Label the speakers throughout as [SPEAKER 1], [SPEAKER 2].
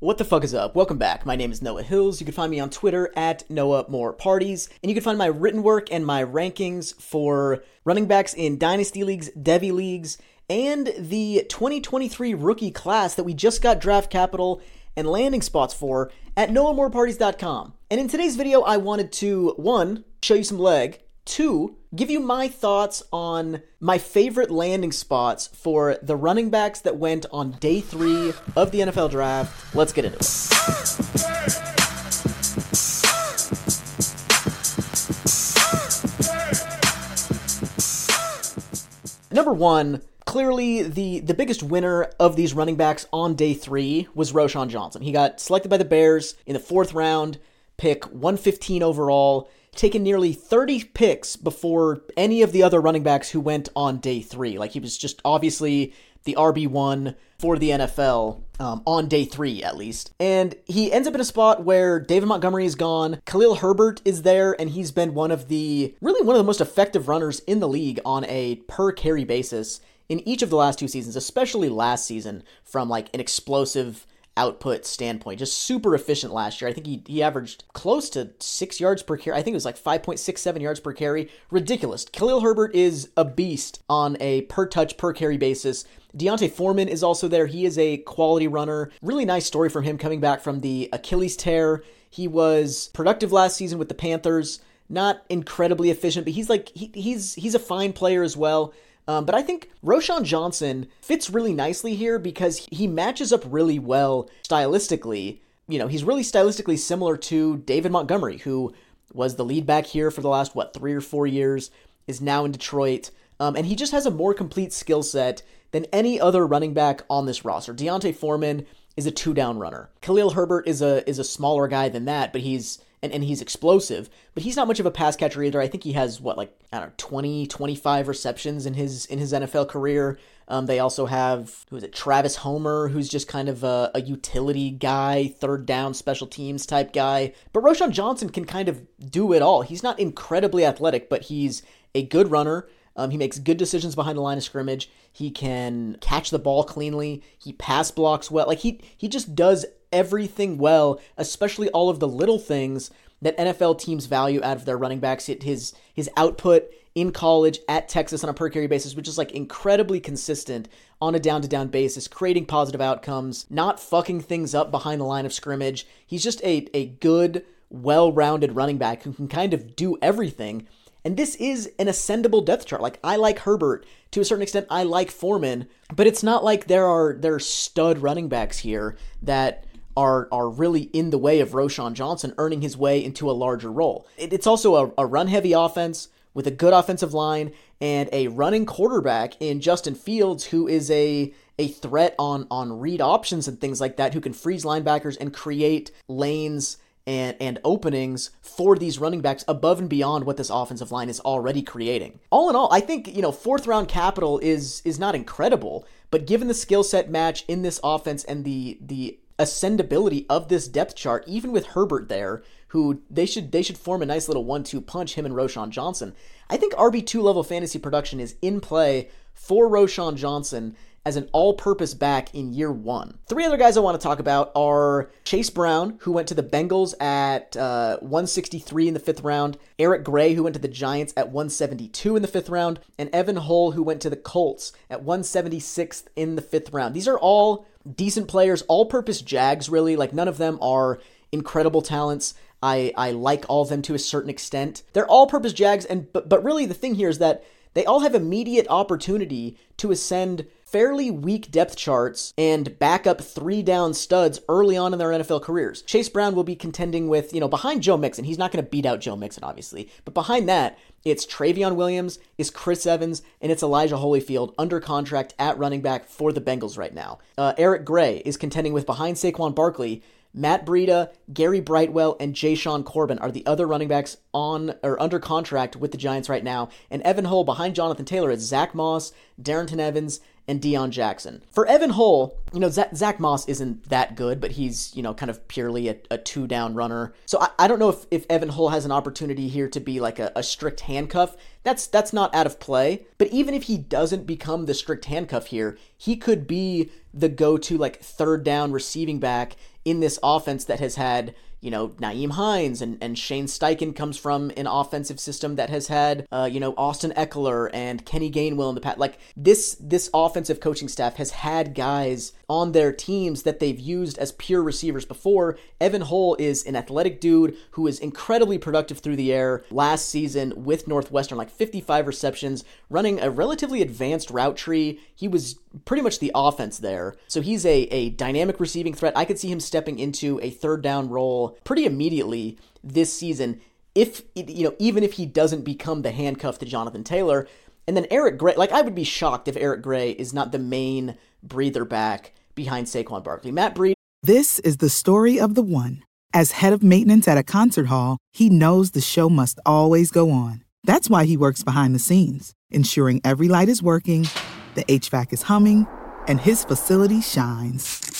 [SPEAKER 1] What the fuck is up? Welcome back. My name is Noah Hills. You can find me on Twitter at Noah More Parties, and you can find my written work and my rankings for running backs in dynasty leagues, Devy leagues, and the 2023 rookie class that we just got draft capital and landing spots for at noahmoreparties.com. And in today's video, I wanted to one show you some leg, two give you my thoughts on my favorite landing spots for the running backs that went on day three of the NFL draft. Let's get into it. Number one, clearly the the biggest winner of these running backs on day three was Roschon Johnson. He got selected by the Bears in the fourth round, pick 115 overall taken nearly 30 picks before any of the other running backs who went on day three. Like he was just obviously the RB1 for the NFL um, on day three, at least. And he ends up in a spot where David Montgomery is gone, Khalil Herbert is there, and he's been one of the really one of the most effective runners in the league on a per carry basis in each of the last two seasons, especially last season, from like an explosive output standpoint. Just super efficient last year. I think he, he averaged close to six yards per carry. I think it was like 5.67 yards per carry. Ridiculous. Khalil Herbert is a beast on a per touch, per carry basis. D'Onta Foreman is also there. He is a quality runner. Really nice story from him coming back from the Achilles tear. He was productive last season with the Panthers. Not incredibly efficient, but he's like he, he's he's a fine player as well. Um, but I think Roschon Johnson fits really nicely here because he matches up really well stylistically. You know, he's really stylistically similar to David Montgomery, who was the lead back here for the last, what, three or four years, is now in Detroit. Um, and he just has a more complete skill set than any other running back on this roster. D'Onta Foreman is a two down runner. Khalil Herbert is a is a smaller guy than that, but he's and, and he's explosive, but he's not much of a pass catcher either. I think he has what like I don't know 20, 25 receptions in his in his NFL career. Um, they also have who is it Travis Homer, who's just kind of a, a utility guy, third down special teams type guy. But Roschon Johnson can kind of do it all. He's not incredibly athletic, but he's a good runner. Um, he makes good decisions behind the line of scrimmage. He can catch the ball cleanly. He pass blocks well. Like he he just does everything well, especially all of the little things that NFL teams value out of their running backs. His his output in college at Texas on a per carry basis, which is like incredibly consistent on a down to down basis, creating positive outcomes, not fucking things up behind the line of scrimmage. He's just a, a good, well rounded running back who can kind of do everything. And this is an ascendable depth chart. Like I like Herbert to a certain extent. I like Foreman, but it's not like there are there are stud running backs here that are are really in the way of Roschon Johnson earning his way into a larger role. It, it's also a, a run heavy offense with a good offensive line and a running quarterback in Justin Fields, who is a a threat on on read options and things like that, who can freeze linebackers and create lanes and, and openings for these running backs above and beyond what this offensive line is already creating. All in all, I think, you know, fourth round capital is is not incredible, but given the skill set match in this offense and the the ascendability of this depth chart, even with Herbert there, who they should they should form a nice little one-two punch, him and Roschon Johnson. I think RB2 level fantasy production is in play for Roschon Johnson as an all purpose back in year one. Three other guys I want to talk about are Chase Brown, who went to the Bengals at uh, 163 in the fifth round, Eric Gray, who went to the Giants at 172 in the fifth round, and Evan Hull, who went to the Colts at 176th in the fifth round. These are all decent players, all purpose Jags, really. Like, none of them are incredible talents. I, I like all of them to a certain extent. They're all purpose Jags, and but, but really the thing here is that they all have immediate opportunity to ascend fairly weak depth charts and back up three down studs early on in their NFL careers. Chase Brown will be contending with, you know, behind Joe Mixon. He's not going to beat out Joe Mixon, obviously. But behind that, it's Trayveon Williams, it's Chris Evans, and it's Elijah Holyfield under contract at running back for the Bengals right now. Uh, Eric Gray is contending with behind Saquon Barkley Matt Breida, Gary Brightwell, and Jashaun Corbin are the other running backs on or under contract with the Giants right now. And Evan Hull behind Jonathan Taylor is Zach Moss, Darrynton Evans, and Deon Jackson. For Evan Hull, you know, Zach, Zach, Moss isn't that good, but he's, you know, kind of purely a, a two down runner. So I, I, don't know if, if Evan Hull has an opportunity here to be like a, a strict handcuff. That's that's not out of play. But even if he doesn't become the strict handcuff here, he could be the go to like third down receiving back in this offense that has had you know, Nyheim Hines and, and Shane Steichen comes from an offensive system that has had, uh, you know, Austin Ekeler and Kenny Gainwell in the past. Like this, this offensive coaching staff has had guys on their teams that they've used as pure receivers before. Evan Hull is an athletic dude who is incredibly productive through the air last season with Northwestern, like 55 receptions, running a relatively advanced route tree. He was pretty much the offense there. So he's a, a dynamic receiving threat. I could see him stepping into a third down role pretty immediately this season if you know even if he doesn't become the handcuff to Jonathan Taylor. And then Eric Gray, like I would be shocked if Eric Gray is not the main breather back behind Saquon Barkley. Matt Breed.
[SPEAKER 2] This is the story of the one. As head of maintenance at a concert hall, he knows the show must always go on. That's why he works behind the scenes, ensuring every light is working, the HVAC is humming, and his facility shines.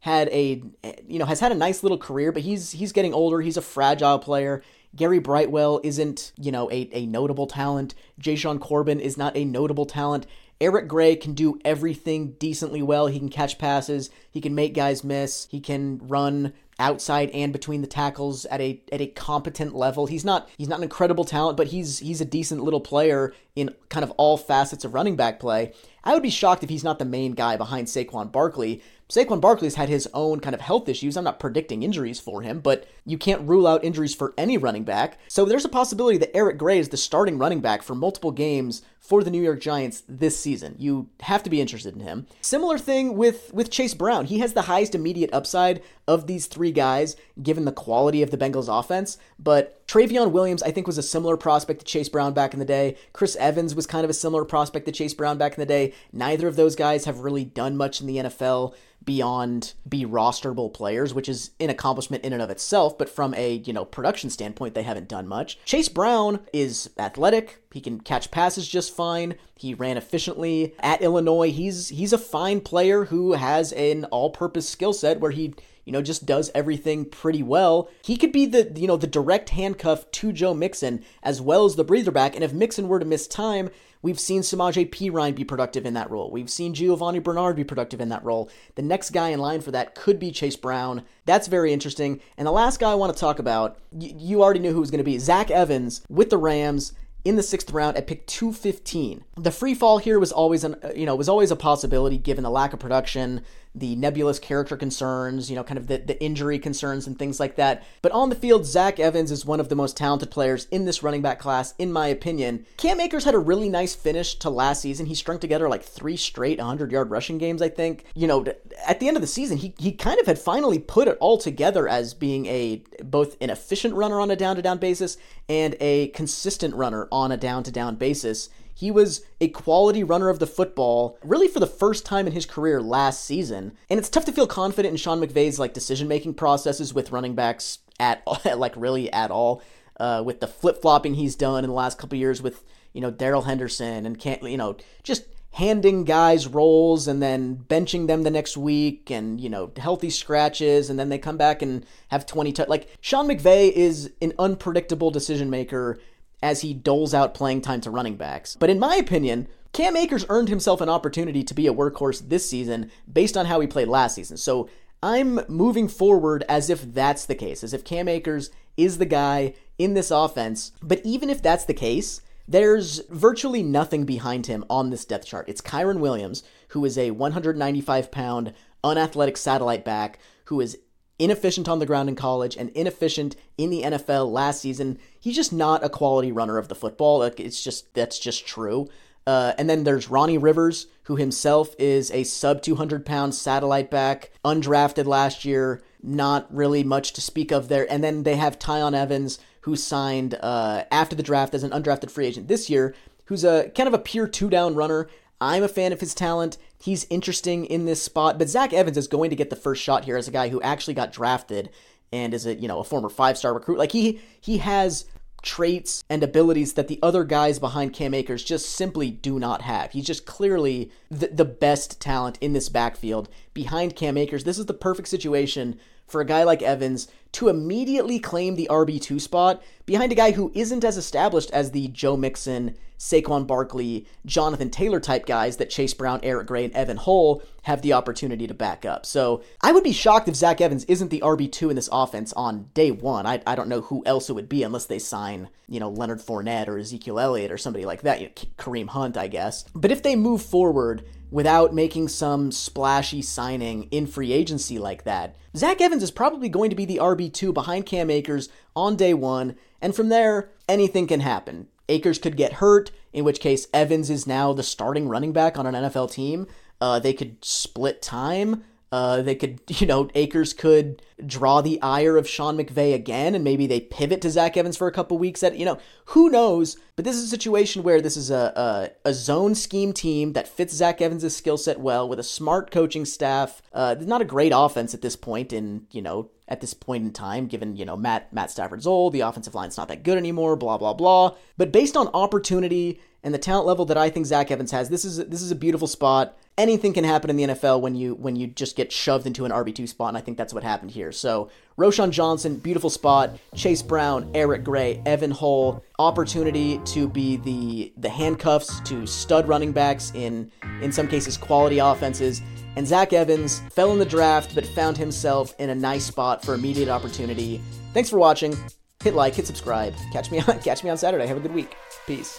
[SPEAKER 1] had a you know has had a nice little career, but he's he's getting older. He's a fragile player. Gary Brightwell isn't you know a, a notable talent. Jashaun Corbin is not a notable talent. Eric Gray can do everything decently well. He can catch passes. He can make guys miss. He can run outside and between the tackles at a at a competent level. He's not he's not an incredible talent, but he's he's a decent little player in kind of all facets of running back play. I would be shocked if he's not the main guy behind Saquon Barkley. Saquon Barkley's had his own kind of health issues. I'm not predicting injuries for him, but you can't rule out injuries for any running back. So there's a possibility that Eric Gray is the starting running back for multiple games for the New York Giants this season. You have to be interested in him. Similar thing with with Chase Brown. He has the highest immediate upside of these three guys given the quality of the Bengals offense, but Trayveon Williams I think was a similar prospect to Chase Brown back in the day. Chris Evans was kind of a similar prospect to Chase Brown back in the day. Neither of those guys have really done much in the NFL beyond be rosterable players, which is an accomplishment in and of itself, but from a, you know, production standpoint, they haven't done much. Chase Brown is athletic, he can catch passes just fine. He ran efficiently at Illinois. He's he's a fine player who has an all-purpose skill set where he you know, just does everything pretty well. He could be the, you know, the direct handcuff to Joe Mixon as well as the breather back. And if Mixon were to miss time, we've seen Samaje Perine be productive in that role. We've seen Giovani Bernard be productive in that role. The next guy in line for that could be Chase Brown. That's very interesting. And the last guy I want to talk about, you, you already knew who was going to be Zach Evans with the Rams in the sixth round at pick 215. The free fall here was always an you know was always a possibility given the lack of production, the nebulous character concerns, you know, kind of the, the injury concerns and things like that. But on the field, Zach Evans is one of the most talented players in this running back class, in my opinion. Cam Akers had a really nice finish to last season. He strung together like three straight 100 yard rushing games, I think. You know, at the end of the season, he, he kind of had finally put it all together as being a both an efficient runner on a down to down basis and a consistent runner on a down to down basis. He was a quality runner of the football, really for the first time in his career last season. And it's tough to feel confident in Sean McVay's like decision making processes with running backs at like really at all. Uh, with the flip flopping he's done in the last couple years with you know Darrell Henderson and can't you know just handing guys roles and then benching them the next week and you know healthy scratches and then they come back and have 20 t- like Sean McVay is an unpredictable decision maker as he doles out playing time to running backs. But in my opinion, Cam Akers earned himself an opportunity to be a workhorse this season based on how he played last season. So I'm moving forward as if that's the case, as if Cam Akers is the guy in this offense. But even if that's the case, there's virtually nothing behind him on this depth chart. It's Kyren Williams, who is a 195 pound, unathletic satellite back who is inefficient on the ground in college and inefficient in the NFL last season. He's just not a quality runner of the football. It's just that's just true. Uh, and then there's Ronnie Rivers, who himself is a sub 200 pound satellite back, undrafted last year, not really much to speak of there. And then they have Tiyon Evans, who signed uh, after the draft as an undrafted free agent this year, who's a kind of a pure two down runner. I'm a fan of his talent. He's interesting in this spot, but Zach Evans is going to get the first shot here as a guy who actually got drafted and is a you know a former five star recruit. Like he he has traits and abilities that the other guys behind Cam Akers just simply do not have. He's just clearly the, the best talent in this backfield behind Cam Akers. This is the perfect situation for a guy like Evans to immediately claim the RB2 spot behind a guy who isn't as established as the Joe Mixon, Saquon Barkley, Jonathan Taylor type guys that Chase Brown, Eric Gray, and Evan Hull have the opportunity to back up. So I would be shocked if Zach Evans isn't the RB2 in this offense on day one. I, I don't know who else it would be unless they sign, you know, Leonard Fournette or Ezekiel Elliott or somebody like that, you know, Kareem Hunt, I guess. But if they move forward without making some splashy signing in free agency like that, Zach Evans is probably going to be the RB2 behind Cam Akers on day one, and from there, anything can happen. Akers could get hurt, in which case Evans is now the starting running back on an NFL team. Uh, they could split time. Uh, they could, you know, Akers could draw the ire of Sean McVay again, and maybe they pivot to Zach Evans for a couple weeks. That you know, who knows? But this is a situation where this is a a, a zone scheme team that fits Zach Evans' skill set well with a smart coaching staff. Uh, not a great offense at this point in you know at this point in time, given, you know, Matt Matt Stafford's old, the offensive line's not that good anymore, blah, blah, blah. But based on opportunity and the talent level that I think Zach Evans has, this is this is a beautiful spot. Anything can happen in the NFL when you when you just get shoved into an RB2 spot, and I think that's what happened here. So Roschon Johnson, beautiful spot. Chase Brown, Eric Gray, Evan Hull, opportunity to be the the handcuffs to stud running backs in in some cases quality offenses. And Zach Evans fell in the draft, but found himself in a nice spot for immediate opportunity. Thanks for watching. Hit like, hit subscribe. Catch me on catch me on Saturday. Have a good week. Peace.